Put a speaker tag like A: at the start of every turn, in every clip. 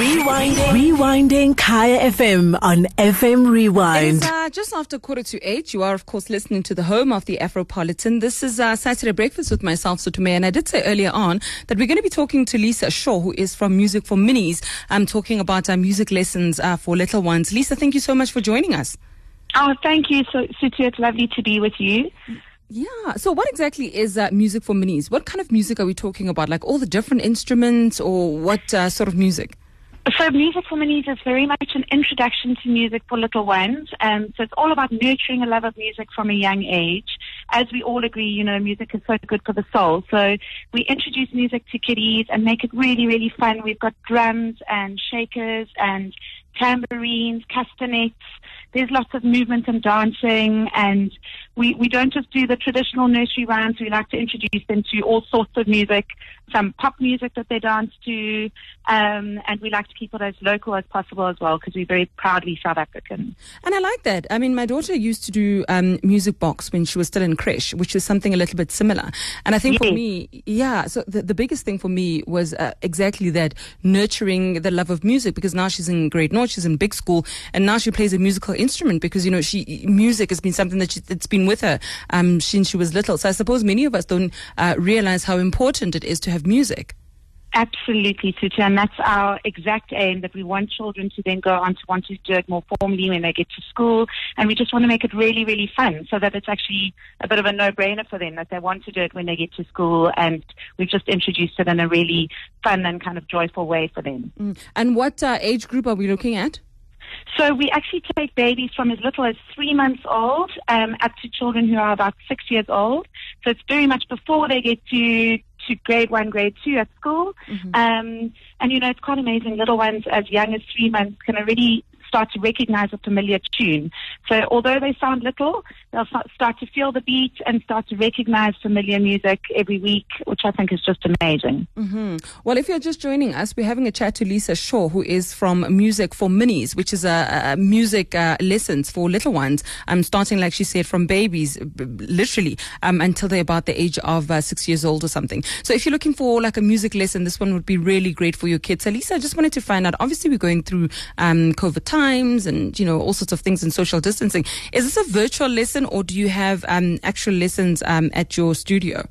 A: Rewinding. Rewinding Kaya FM on FM Rewind.
B: It's uh, just after quarter to eight. You are, of course, listening to the home of the Afropolitan. This is uh, Saturday Breakfast with myself, Sutume. And I did say earlier on that we're going to be talking to Lisa Shaw, who is from Music for Minis. I'm talking about uh, music lessons uh, for little ones. Lisa, thank you so much for joining us.
C: Oh, thank you, so, Sutu. It's lovely to be with you.
B: Yeah. So, what exactly is uh, music for minis? What kind of music are we talking about? Like all the different instruments, or what uh, sort of music?
C: So, Music for Minis is very much an introduction to music for little ones. Um, so, it's all about nurturing a love of music from a young age. As we all agree, you know, music is so good for the soul. So, we introduce music to kiddies and make it really, really fun. We've got drums and shakers and tambourines, castanets. There's lots of movement and dancing, and we, we don't just do the traditional nursery rhymes. We like to introduce them to all sorts of music, some pop music that they dance to, um, and we like to keep it as local as possible as well because we're very proudly South African.
B: And I like that. I mean, my daughter used to do um, music box when she was still in creche, which is something a little bit similar. And I think
C: Yes.
B: for me, yeah, so the, the biggest thing for me was uh, exactly that nurturing the love of music because now she's in grade nine, she's in big school, and now she plays a musical instrument because, you know, she music has been something that she, it's been with her um, since she was little. So I suppose many of us don't uh, realize how important it is to have music.
C: Absolutely, Tutu, and that's our exact aim that we want children to then go on to want to do it more formally when they get to school, and we just want to make it really, really fun so that it's actually a bit of a no-brainer for them that they want to do it when they get to school, and we've just introduced it in a really fun and kind of joyful way for them.
B: Mm. And what uh, age group are we looking at?
C: So we actually take babies from as little as three months old um, up to children who are about six years old. So it's very much before they get to to grade one, grade two at school. Um, and you know, it's quite amazing. Little ones as young as three months can already start to recognize a familiar tune. So although they sound little, they'll start- to feel the beat and start to recognize familiar music every week, which I think is just amazing.
B: hmm Well, if you're just joining us, we're having a chat to Lisa Shaw, who is from Music for Minis, which is a, a music uh, lessons for little ones. Um, starting, like she said, from babies, b- literally, um, until they're about the age of uh, six years old or something. So, if you're looking for like a music lesson, this one would be really great for your kids. So, Lisa, I just wanted to find out. Obviously, we're going through um, COVID times and you know all sorts of things and social distancing. Is this a virtual lesson, or do you have um, actual lessons um, at your studio?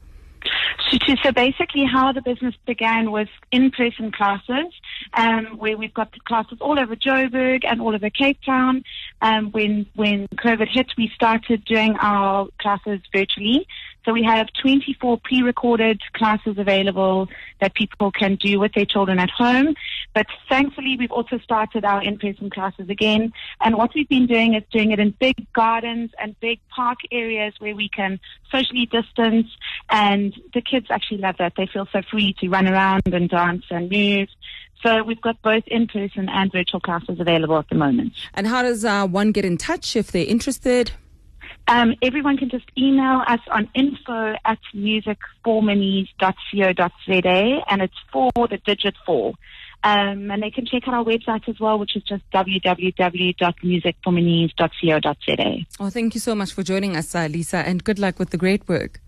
C: So, so basically, how the business began was in-person classes, um, where we've got classes all over Joburg and all over Cape Town. Um, when when COVID hit, we started doing our classes virtually. So we have 24 pre-recorded classes available that people can do with their children at home. But thankfully, we've also started our in-person classes again. And what we've been doing is doing it in big gardens and big park areas where we can socially distance. And the kids actually love that. They feel so free to run around and dance and move. So we've got both in-person and virtual classes available at the moment.
B: And how does uh, one get in touch if they're interested?
C: Um, everyone can just email us on info at musicforminis.co.za and it's for the digit four. Um, and they can check out our website as well, which is just www.musicforminis.co.za.
B: Oh, thank you so much for joining us, uh, Lisa, and good luck with the great work.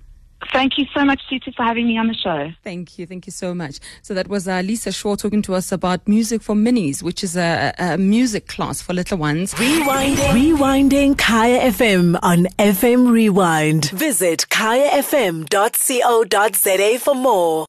C: Thank you so much, Sutu, for having me on the show.
B: Thank you. Thank you so much. So that was uh, Lisa Shaw talking to us about Music for Minis, which is a, a music class for little ones.
A: Rewinding. Rewinding Kaya FM on FM Rewind. Visit kayafm.co.za for more.